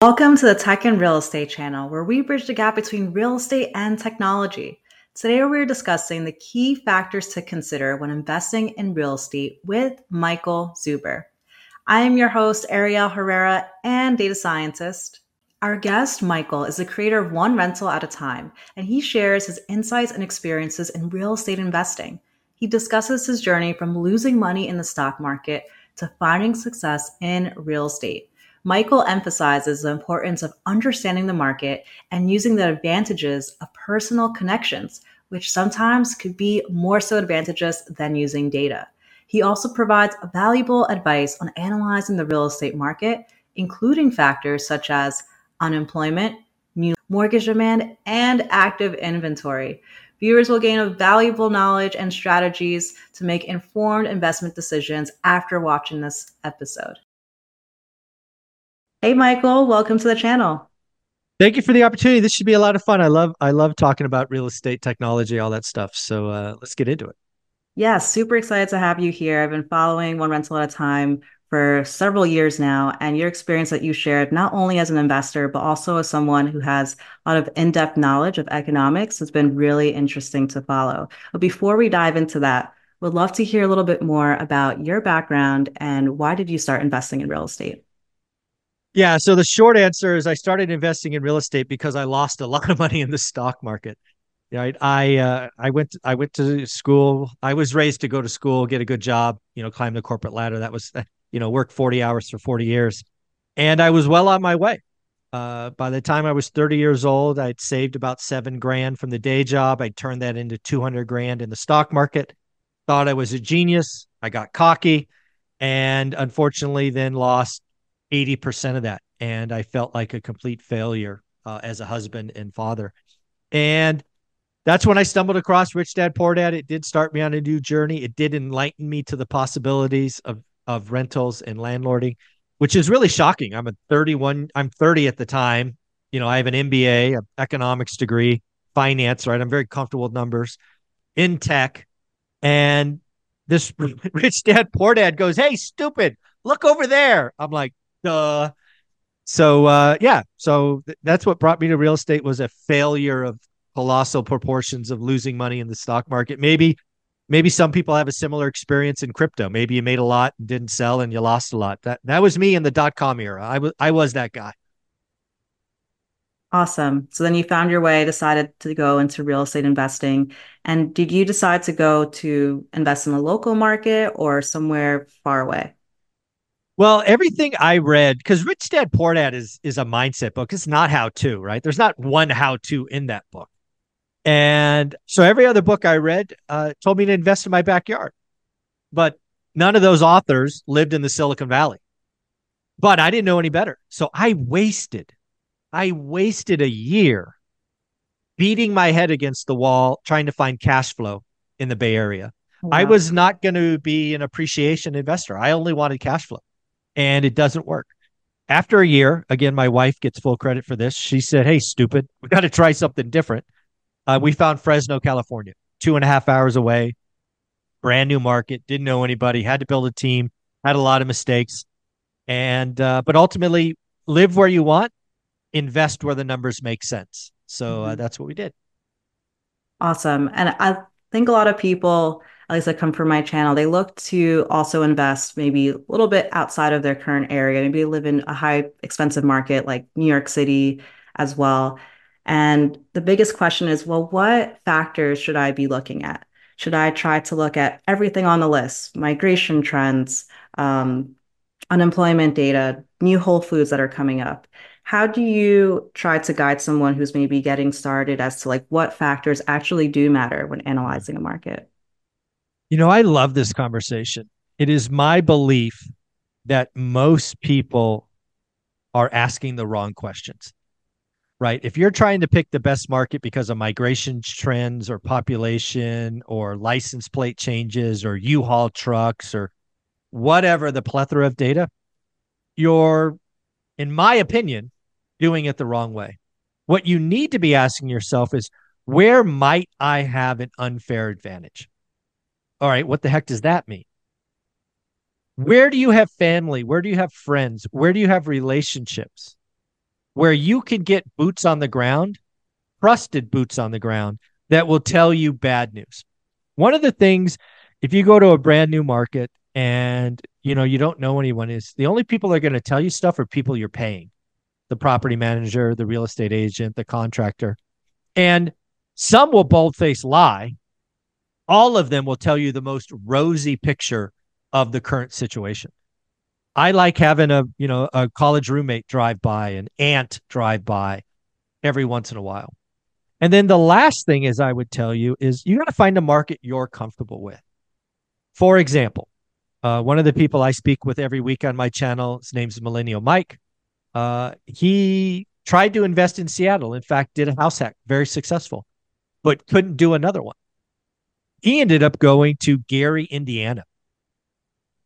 Welcome to the Tech and Real Estate channel, where we bridge the gap between real estate and technology. Today, we're discussing the key factors to consider when investing in real estate with Michael Zuber. I am your host, Ariel Herrera, and data scientist. Our guest, Michael, is the creator of One Rental at a Time, and he shares his insights and experiences in real estate investing. He discusses his journey from losing money in the stock market to finding success in real estate. Michael emphasizes the importance of understanding the market and using the advantages of personal connections, which sometimes could be more so advantageous than using data. He also provides valuable advice on analyzing the real estate market, including factors such as unemployment, new mortgage demand, and active inventory. Viewers will gain valuable knowledge and strategies to make informed investment decisions after watching this episode. Hey, Michael, welcome to the channel. Thank you for the opportunity. This should be a lot of fun. I love I love talking about real estate technology, all that stuff. So uh, let's get into it. Yeah, super excited to have you here. I've been following One Rental at a Time for several years now, and your experience that you shared, not only as an investor, but also as someone who has a lot of in depth knowledge of economics, has been really interesting to follow. But before we dive into that, would love to hear a little bit more about your background and why did you start investing in real estate? Yeah. So the short answer is I started investing in real estate because I lost a lot of money in the stock market. Right. I uh, I went I went to school. I was raised to go to school, get a good job, you know, climb the corporate ladder. That was you know, work 40 hours for 40 years. And I was well on my way. Uh, by the time I was 30 years old, I'd saved about seven grand from the day job. I turned that into 200 grand in the stock market. Thought I was a genius. I got cocky and unfortunately then lost 80% of that. And I felt like a complete failure uh, as a husband and father. And that's when I stumbled across Rich Dad Poor Dad. It did start me on a new journey. It did enlighten me to the possibilities of, of rentals and landlording, which is really shocking. I'm a 31, I'm 30 at the time. You know, I have an MBA, an economics degree, finance, right? I'm very comfortable with numbers in tech. And this rich dad, poor dad goes, Hey, stupid, look over there. I'm like, duh. So uh, yeah, so th- that's what brought me to real estate was a failure of colossal proportions of losing money in the stock market. Maybe maybe some people have a similar experience in crypto. Maybe you made a lot and didn't sell and you lost a lot. That that was me in the dot com era. I was I was that guy. Awesome. So then you found your way, decided to go into real estate investing. And did you decide to go to invest in the local market or somewhere far away? Well, everything I read, because Rich Dad Poor Dad is is a mindset book. It's not how to, right? There's not one how to in that book. And so every other book I read uh, told me to invest in my backyard. But none of those authors lived in the Silicon Valley. But I didn't know any better. So I wasted, I wasted a year beating my head against the wall trying to find cash flow in the Bay Area. Wow. I was not going to be an appreciation investor. I only wanted cash flow and it doesn't work. After a year, again, my wife gets full credit for this. She said, Hey, stupid, we got to try something different. Uh, we found Fresno, California, two and a half hours away, brand new market, didn't know anybody, had to build a team, had a lot of mistakes. And, uh, but ultimately, live where you want, invest where the numbers make sense. So uh, mm-hmm. that's what we did. Awesome. And I think a lot of people, at least that come from my channel, they look to also invest maybe a little bit outside of their current area. Maybe live in a high expensive market like New York City as well. And the biggest question is, well, what factors should I be looking at? Should I try to look at everything on the list, migration trends, um, unemployment data, new Whole Foods that are coming up? How do you try to guide someone who's maybe getting started as to like what factors actually do matter when analyzing a market? You know, I love this conversation. It is my belief that most people are asking the wrong questions, right? If you're trying to pick the best market because of migration trends or population or license plate changes or U Haul trucks or whatever the plethora of data, you're, in my opinion, doing it the wrong way. What you need to be asking yourself is where might I have an unfair advantage? All right, what the heck does that mean? Where do you have family? Where do you have friends? Where do you have relationships where you can get boots on the ground, trusted boots on the ground that will tell you bad news. One of the things, if you go to a brand new market and you know you don't know anyone, is the only people that are going to tell you stuff are people you're paying, the property manager, the real estate agent, the contractor, and some will boldface lie. All of them will tell you the most rosy picture of the current situation. I like having a you know a college roommate drive by, an aunt drive by every once in a while. And then the last thing is I would tell you is you got to find a market you're comfortable with. For example, uh, one of the people I speak with every week on my channel, his name's Millennial Mike. Uh, he tried to invest in Seattle. In fact, did a house hack, very successful, but couldn't do another one. He ended up going to Gary, Indiana.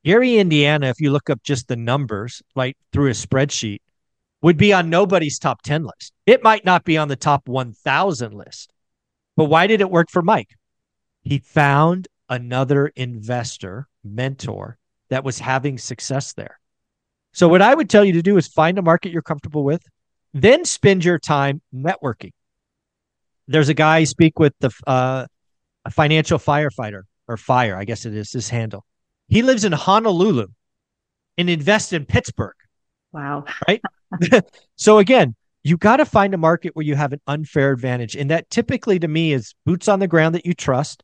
Gary, Indiana, if you look up just the numbers, like through a spreadsheet, would be on nobody's top 10 list. It might not be on the top 1,000 list. But why did it work for Mike? He found another investor, mentor that was having success there. So, what I would tell you to do is find a market you're comfortable with, then spend your time networking. There's a guy I speak with, the uh, a financial firefighter or fire, I guess it is his handle. He lives in Honolulu and invests in Pittsburgh. Wow. Right. so again, you got to find a market where you have an unfair advantage. And that typically to me is boots on the ground that you trust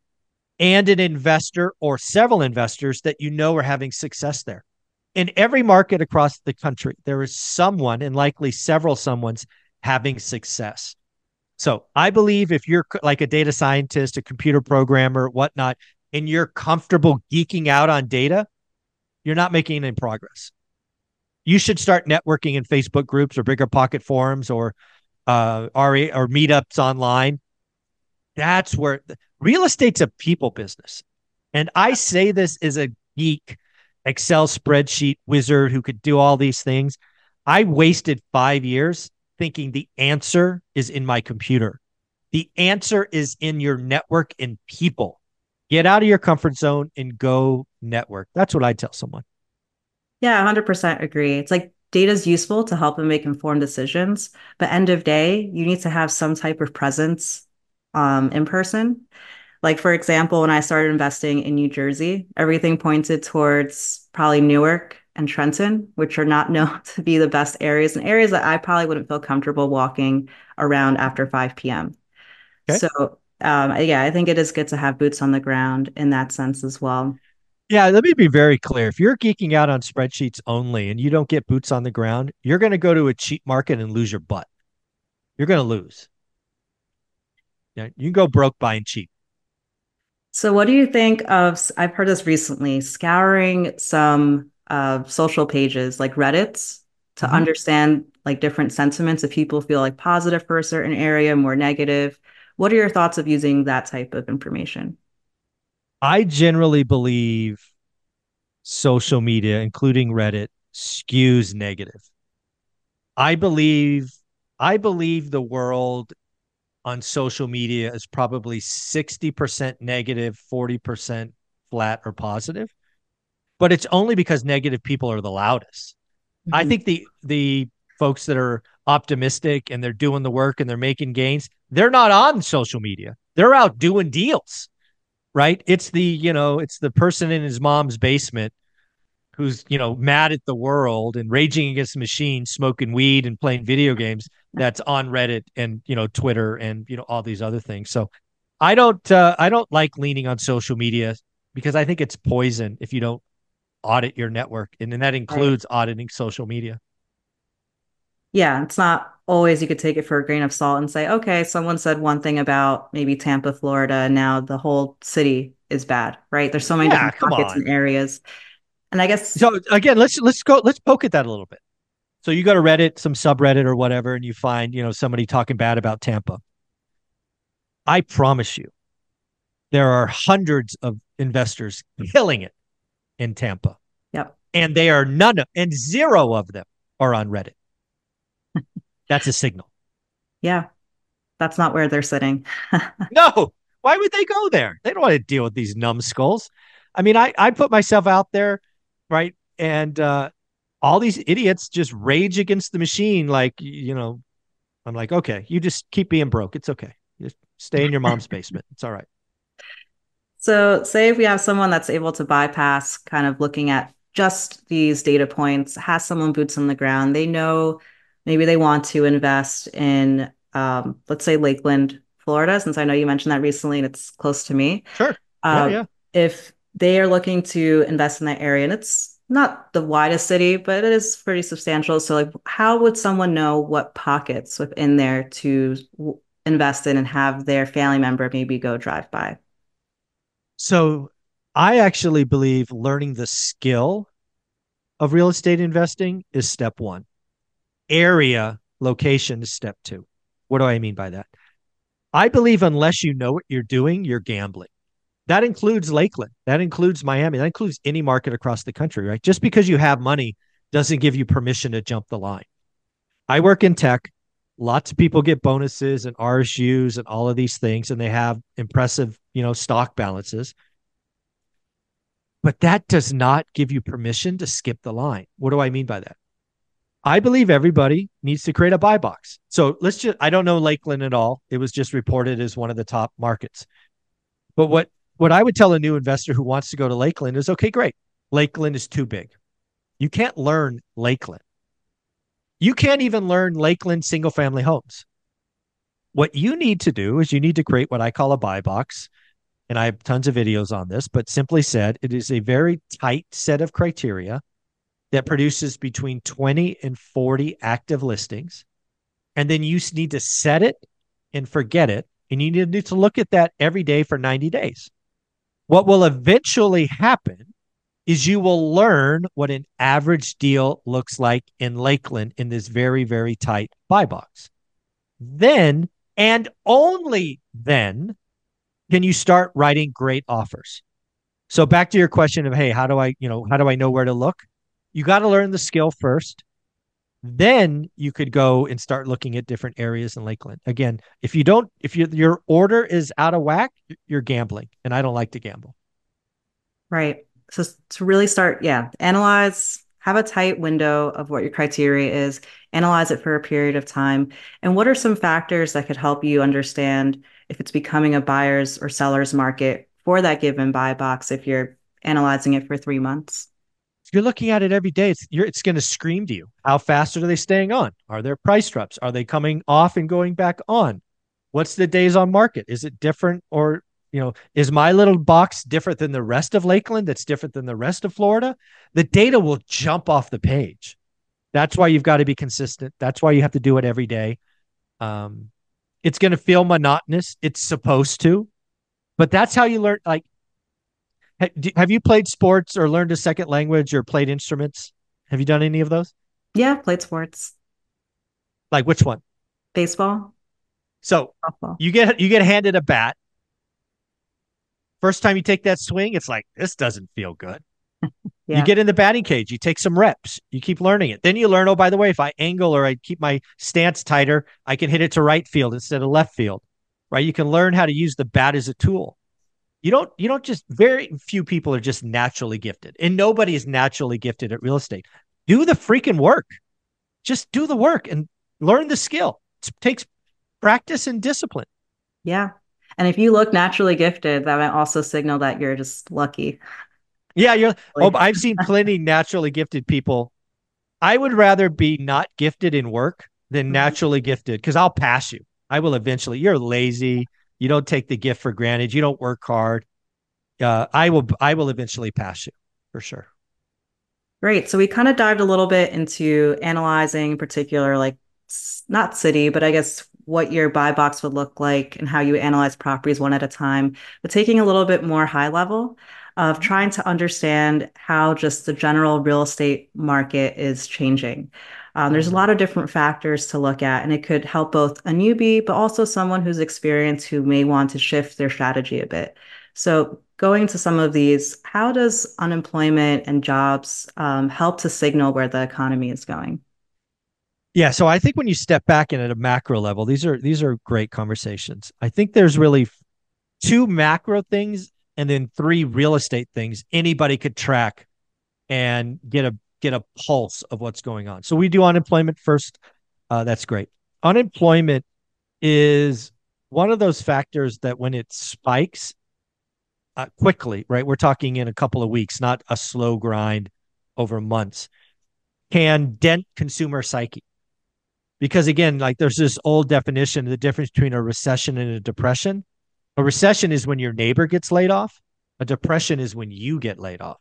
and an investor or several investors that you know are having success there. In every market across the country, there is someone and likely several someone's having success. So I believe if you're like a data scientist, a computer programmer, whatnot, and you're comfortable geeking out on data, you're not making any progress you should start networking in Facebook groups or BiggerPocket forums or uh, or, or meetups online. That's where real estate's a people business. And I say this as a geek, Excel spreadsheet wizard who could do all these things. I wasted five years thinking the answer is in my computer. The answer is in your network and people. Get out of your comfort zone and go network. That's what I tell someone. Yeah, 100% agree. It's like data is useful to help them make informed decisions, but end of day, you need to have some type of presence um, in person. Like, for example, when I started investing in New Jersey, everything pointed towards probably Newark and Trenton, which are not known to be the best areas and areas that I probably wouldn't feel comfortable walking around after 5 p.m. Okay. So, um, yeah, I think it is good to have boots on the ground in that sense as well. Yeah, let me be very clear. If you're geeking out on spreadsheets only and you don't get boots on the ground, you're going to go to a cheap market and lose your butt. You're going to lose. Yeah, you can go broke buying cheap. So, what do you think of? I've heard this recently scouring some uh, social pages like Reddit's to mm-hmm. understand like different sentiments if people feel like positive for a certain area, more negative. What are your thoughts of using that type of information? I generally believe social media, including Reddit, skews negative. I believe I believe the world on social media is probably 60% negative, 40% flat or positive. But it's only because negative people are the loudest. Mm-hmm. I think the the folks that are optimistic and they're doing the work and they're making gains, they're not on social media. They're out doing deals right? It's the, you know, it's the person in his mom's basement who's, you know, mad at the world and raging against the machine, smoking weed and playing video games that's on Reddit and, you know, Twitter and, you know, all these other things. So I don't uh, I don't like leaning on social media because I think it's poison if you don't audit your network and, and that includes right. auditing social media. Yeah, it's not always you could take it for a grain of salt and say, okay, someone said one thing about maybe Tampa, Florida, and now the whole city is bad, right? There's so many yeah, different pockets on. and areas. And I guess so again, let's let's go let's poke at that a little bit. So you go to Reddit, some subreddit or whatever, and you find, you know, somebody talking bad about Tampa. I promise you, there are hundreds of investors killing it in Tampa. Yep. And they are none of and zero of them are on Reddit. That's a signal. Yeah. That's not where they're sitting. no. Why would they go there? They don't want to deal with these numbskulls. I mean, I, I put myself out there, right? And uh, all these idiots just rage against the machine. Like, you know, I'm like, okay, you just keep being broke. It's okay. Just stay in your mom's basement. It's all right. So, say if we have someone that's able to bypass kind of looking at just these data points, has someone boots on the ground, they know maybe they want to invest in, um, let's say, Lakeland, Florida, since I know you mentioned that recently and it's close to me. Sure. Um, yeah, yeah. If they are looking to invest in that area, and it's not the widest city, but it is pretty substantial. So, like, how would someone know what pockets within there to invest in and have their family member maybe go drive by? So, I actually believe learning the skill of real estate investing is step one. Area location is step two. What do I mean by that? I believe unless you know what you're doing, you're gambling. That includes Lakeland. That includes Miami. That includes any market across the country, right? Just because you have money doesn't give you permission to jump the line. I work in tech. Lots of people get bonuses and RSUs and all of these things, and they have impressive, you know, stock balances. But that does not give you permission to skip the line. What do I mean by that? I believe everybody needs to create a buy box. So let's just, I don't know Lakeland at all. It was just reported as one of the top markets. But what what I would tell a new investor who wants to go to Lakeland is okay, great. Lakeland is too big. You can't learn Lakeland. You can't even learn Lakeland single family homes. What you need to do is you need to create what I call a buy box. And I have tons of videos on this, but simply said, it is a very tight set of criteria that produces between 20 and 40 active listings. And then you need to set it and forget it. And you need to look at that every day for 90 days. What will eventually happen is you will learn what an average deal looks like in Lakeland in this very, very tight buy box. Then, and only then, can you start writing great offers. So back to your question of, hey, how do I, you know, how do I know where to look? You got to learn the skill first. Then you could go and start looking at different areas in Lakeland. Again, if you don't, if you, your order is out of whack, you're gambling, and I don't like to gamble. Right. So to really start, yeah, analyze, have a tight window of what your criteria is, analyze it for a period of time. And what are some factors that could help you understand if it's becoming a buyer's or seller's market for that given buy box if you're analyzing it for three months? If you're looking at it every day, it's it's going to scream to you. How fast are they staying on? Are there price drops? Are they coming off and going back on? What's the days on market? Is it different or you know, is my little box different than the rest of Lakeland? That's different than the rest of Florida? The data will jump off the page. That's why you've got to be consistent. That's why you have to do it every day. Um, it's going to feel monotonous. It's supposed to, but that's how you learn. Like, have you played sports or learned a second language or played instruments? Have you done any of those? Yeah, played sports. Like which one? Baseball. So Softball. you get you get handed a bat First time you take that swing, it's like, this doesn't feel good. yeah. You get in the batting cage, you take some reps, you keep learning it. Then you learn, oh, by the way, if I angle or I keep my stance tighter, I can hit it to right field instead of left field. Right? You can learn how to use the bat as a tool. You don't you don't just very few people are just naturally gifted. And nobody is naturally gifted at real estate. Do the freaking work. Just do the work and learn the skill. It takes practice and discipline. Yeah. And if you look naturally gifted, that might also signal that you're just lucky. Yeah, you're. Oh, I've seen plenty naturally gifted people. I would rather be not gifted in work than mm-hmm. naturally gifted because I'll pass you. I will eventually. You're lazy. You don't take the gift for granted. You don't work hard. Uh, I will. I will eventually pass you for sure. Great. So we kind of dived a little bit into analyzing, particular, like not city, but I guess what your buy box would look like and how you analyze properties one at a time, but taking a little bit more high level of mm-hmm. trying to understand how just the general real estate market is changing. Um, there's a mm-hmm. lot of different factors to look at, and it could help both a newbie, but also someone who's experienced who may want to shift their strategy a bit. So, going to some of these, how does unemployment and jobs um, help to signal where the economy is going? Yeah, so I think when you step back in at a macro level, these are these are great conversations. I think there's really two macro things and then three real estate things anybody could track and get a get a pulse of what's going on. So we do unemployment first. Uh, that's great. Unemployment is one of those factors that when it spikes uh, quickly, right? We're talking in a couple of weeks, not a slow grind over months, can dent consumer psyche. Because again, like there's this old definition of the difference between a recession and a depression. A recession is when your neighbor gets laid off, a depression is when you get laid off.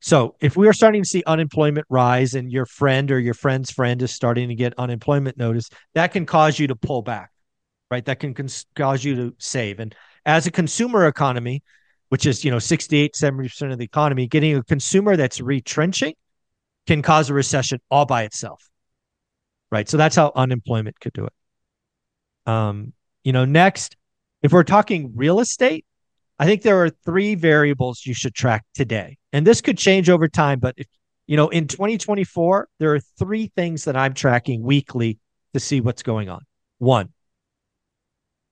So if we are starting to see unemployment rise and your friend or your friend's friend is starting to get unemployment notice, that can cause you to pull back, right? That can cons- cause you to save. And as a consumer economy, which is, you know, 68, 70% of the economy, getting a consumer that's retrenching can cause a recession all by itself. Right. So that's how unemployment could do it. Um, you know, next, if we're talking real estate, I think there are three variables you should track today. And this could change over time, but if, you know, in 2024, there are three things that I'm tracking weekly to see what's going on. One,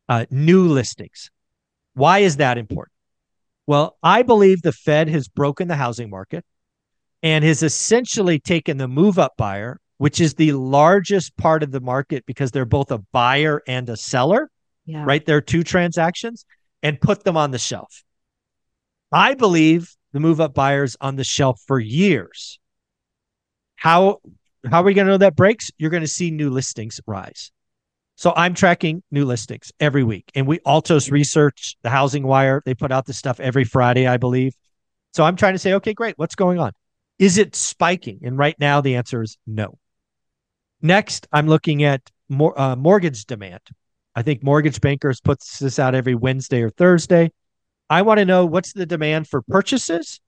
uh, new listings. Why is that important? Well, I believe the Fed has broken the housing market and has essentially taken the move up buyer, which is the largest part of the market because they're both a buyer and a seller, yeah. right? There are two transactions and put them on the shelf. I believe the move up buyers on the shelf for years. How how are we going to know that breaks? You're going to see new listings rise. So I'm tracking new listings every week. And we Altos research the housing wire. They put out this stuff every Friday, I believe. So I'm trying to say, okay, great. What's going on? Is it spiking? And right now the answer is no. Next, I'm looking at more uh, mortgage demand. I think Mortgage Bankers puts this out every Wednesday or Thursday. I want to know what's the demand for purchases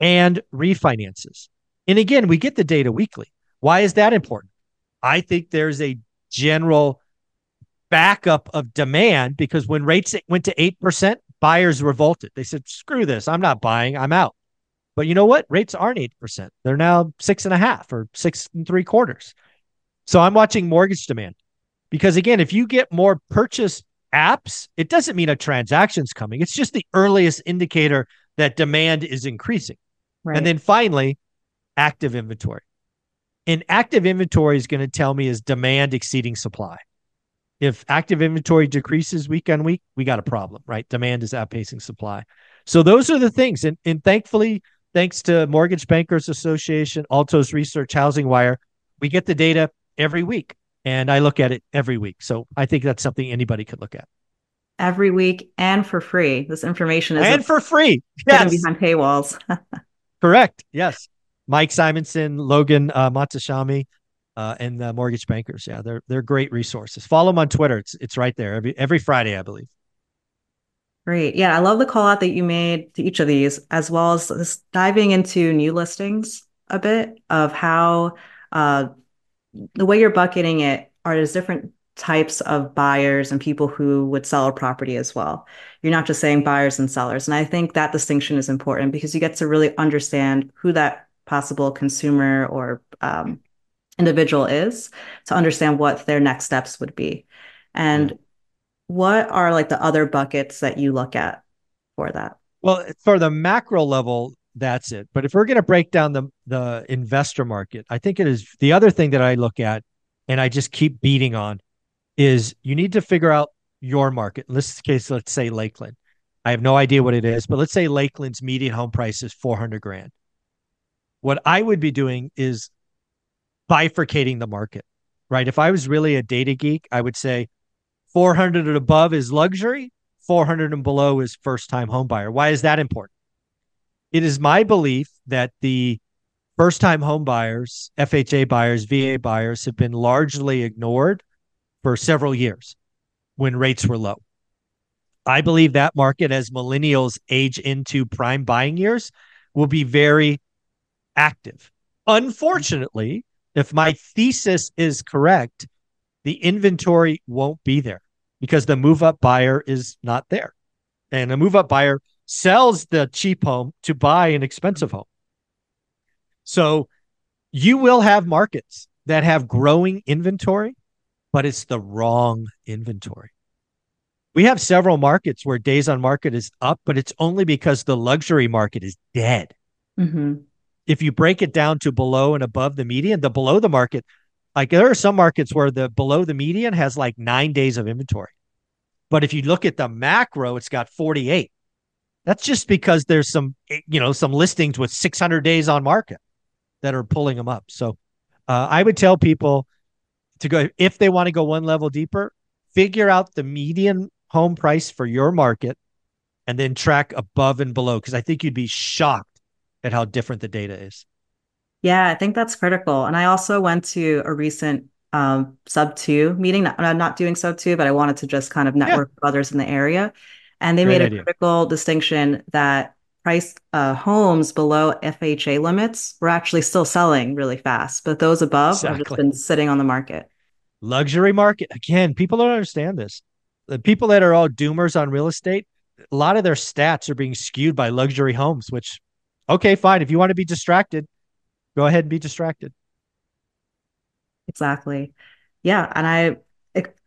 and refinances. And again, we get the data weekly. Why is that important? I think there's a general backup of demand because when rates went to 8%, buyers revolted. They said, screw this. I'm not buying. I'm out. But you know what? Rates aren't 8%. They're now six and a half or six and three quarters. So I'm watching mortgage demand. Because again, if you get more purchase apps, it doesn't mean a transaction's coming. It's just the earliest indicator that demand is increasing. Right. And then finally, active inventory. And active inventory is going to tell me is demand exceeding supply. If active inventory decreases week on week, we got a problem, right? Demand is outpacing supply. So those are the things. And, and thankfully, thanks to Mortgage Bankers Association, Altos Research, Housing Wire, we get the data every week and I look at it every week. So I think that's something anybody could look at every week and for free. This information is and for free. Yes. behind paywalls. Correct. Yes. Mike Simonsen, Logan uh, uh, and the mortgage bankers. Yeah, they're they're great resources. Follow them on Twitter. It's it's right there every every Friday, I believe. Great. Yeah, I love the call out that you made to each of these, as well as this diving into new listings a bit of how uh, the way you're bucketing it are there's different types of buyers and people who would sell a property as well. You're not just saying buyers and sellers. And I think that distinction is important because you get to really understand who that possible consumer or um, individual is to understand what their next steps would be. And what are like the other buckets that you look at for that? Well, for the macro level, that's it. But if we're going to break down the the investor market, I think it is the other thing that I look at and I just keep beating on is you need to figure out your market. In this case, let's say Lakeland. I have no idea what it is, but let's say Lakeland's median home price is 400 grand. What I would be doing is bifurcating the market, right? If I was really a data geek, I would say 400 and above is luxury, 400 and below is first time home buyer. Why is that important? It is my belief that the first time home buyers, FHA buyers, VA buyers have been largely ignored for several years when rates were low. I believe that market, as millennials age into prime buying years, will be very active. Unfortunately, if my thesis is correct, the inventory won't be there because the move up buyer is not there. And a move up buyer sells the cheap home to buy an expensive home. So you will have markets that have growing inventory, but it's the wrong inventory. We have several markets where days on market is up, but it's only because the luxury market is dead. Mm-hmm. if you break it down to below and above the median, the below the market, like there are some markets where the below the median has like nine days of inventory. But if you look at the macro, it's got 48. That's just because there's some, you know, some listings with 600 days on market that are pulling them up. So uh, I would tell people to go, if they want to go one level deeper, figure out the median home price for your market and then track above and below. Cause I think you'd be shocked at how different the data is. Yeah, I think that's critical. And I also went to a recent um, sub two meeting. I'm not doing sub two, but I wanted to just kind of network yeah. with others in the area. And they Great made a idea. critical distinction that price uh, homes below FHA limits were actually still selling really fast, but those above exactly. have just been sitting on the market. Luxury market again. People don't understand this. The people that are all doomers on real estate, a lot of their stats are being skewed by luxury homes. Which, okay, fine. If you want to be distracted, go ahead and be distracted. Exactly. Yeah, and I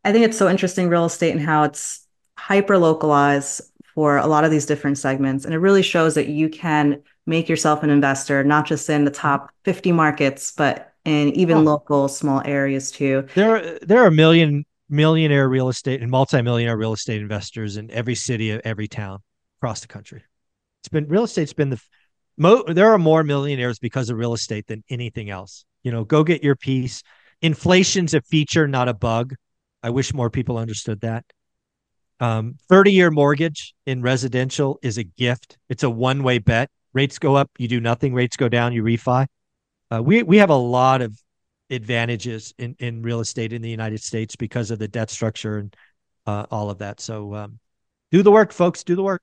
I think it's so interesting real estate and how it's hyper localized for a lot of these different segments. And it really shows that you can make yourself an investor, not just in the top 50 markets, but in even oh. local small areas too. There are, there are a million millionaire real estate and multimillionaire real estate investors in every city of every town across the country. It's been real estate's been the mo there are more millionaires because of real estate than anything else. You know, go get your piece. Inflation's a feature, not a bug. I wish more people understood that. Um, 30 year mortgage in residential is a gift. It's a one way bet. Rates go up, you do nothing. Rates go down, you refi. Uh, we we have a lot of advantages in, in real estate in the United States because of the debt structure and uh, all of that. So um, do the work, folks. Do the work.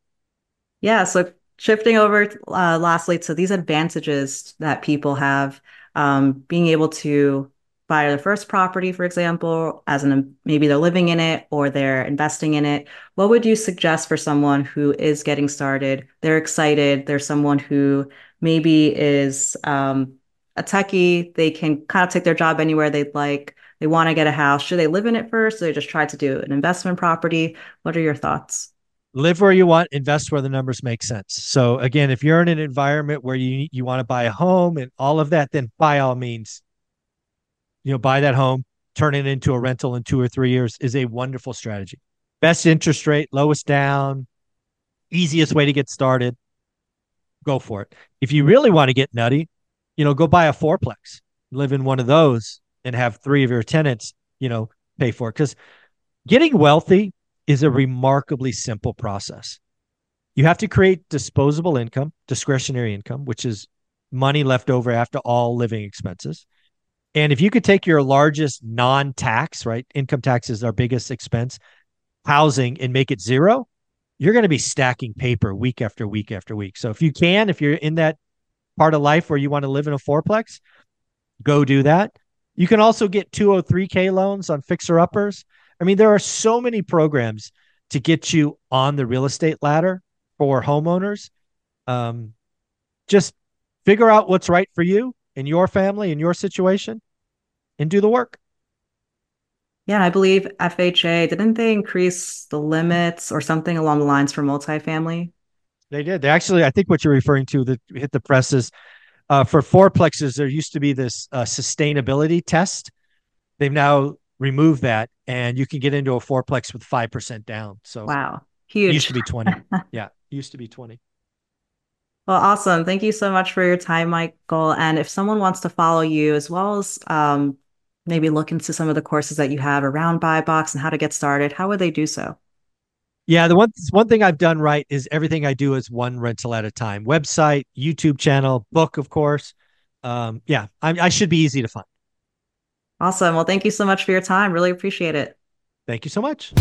Yeah. So shifting over uh, lastly to these advantages that people have, um, being able to buy the first property, for example, as an maybe they're living in it or they're investing in it, what would you suggest for someone who is getting started? They're excited. They're someone who maybe is um, a techie. They can kind of take their job anywhere they'd like. They want to get a house. Should they live in it first? Or they just try to do an investment property? What are your thoughts? Live where you want, invest where the numbers make sense. So again, if you're in an environment where you you want to buy a home and all of that, then by all means you know, buy that home, turn it into a rental in two or three years is a wonderful strategy. Best interest rate, lowest down, easiest way to get started. Go for it. If you really want to get nutty, you know, go buy a fourplex, live in one of those and have three of your tenants, you know, pay for it. Because getting wealthy is a remarkably simple process. You have to create disposable income, discretionary income, which is money left over after all living expenses. And if you could take your largest non tax, right? Income tax is our biggest expense, housing, and make it zero, you're going to be stacking paper week after week after week. So if you can, if you're in that part of life where you want to live in a fourplex, go do that. You can also get 203K loans on fixer uppers. I mean, there are so many programs to get you on the real estate ladder for homeowners. Um, just figure out what's right for you and your family and your situation and do the work. Yeah, I believe FHA didn't they increase the limits or something along the lines for multifamily? They did. They actually, I think what you're referring to that hit the press is uh, for fourplexes. There used to be this uh, sustainability test. They've now removed that, and you can get into a fourplex with five percent down. So wow, huge. Used to be twenty. yeah, used to be twenty. Well, awesome. Thank you so much for your time, Michael. And if someone wants to follow you as well as um, maybe look into some of the courses that you have around buy box and how to get started, how would they do so? Yeah, the one one thing I've done right is everything I do is one rental at a time. Website, YouTube channel, book, of course. Um, yeah, I, I should be easy to find. Awesome. Well, thank you so much for your time. Really appreciate it. Thank you so much.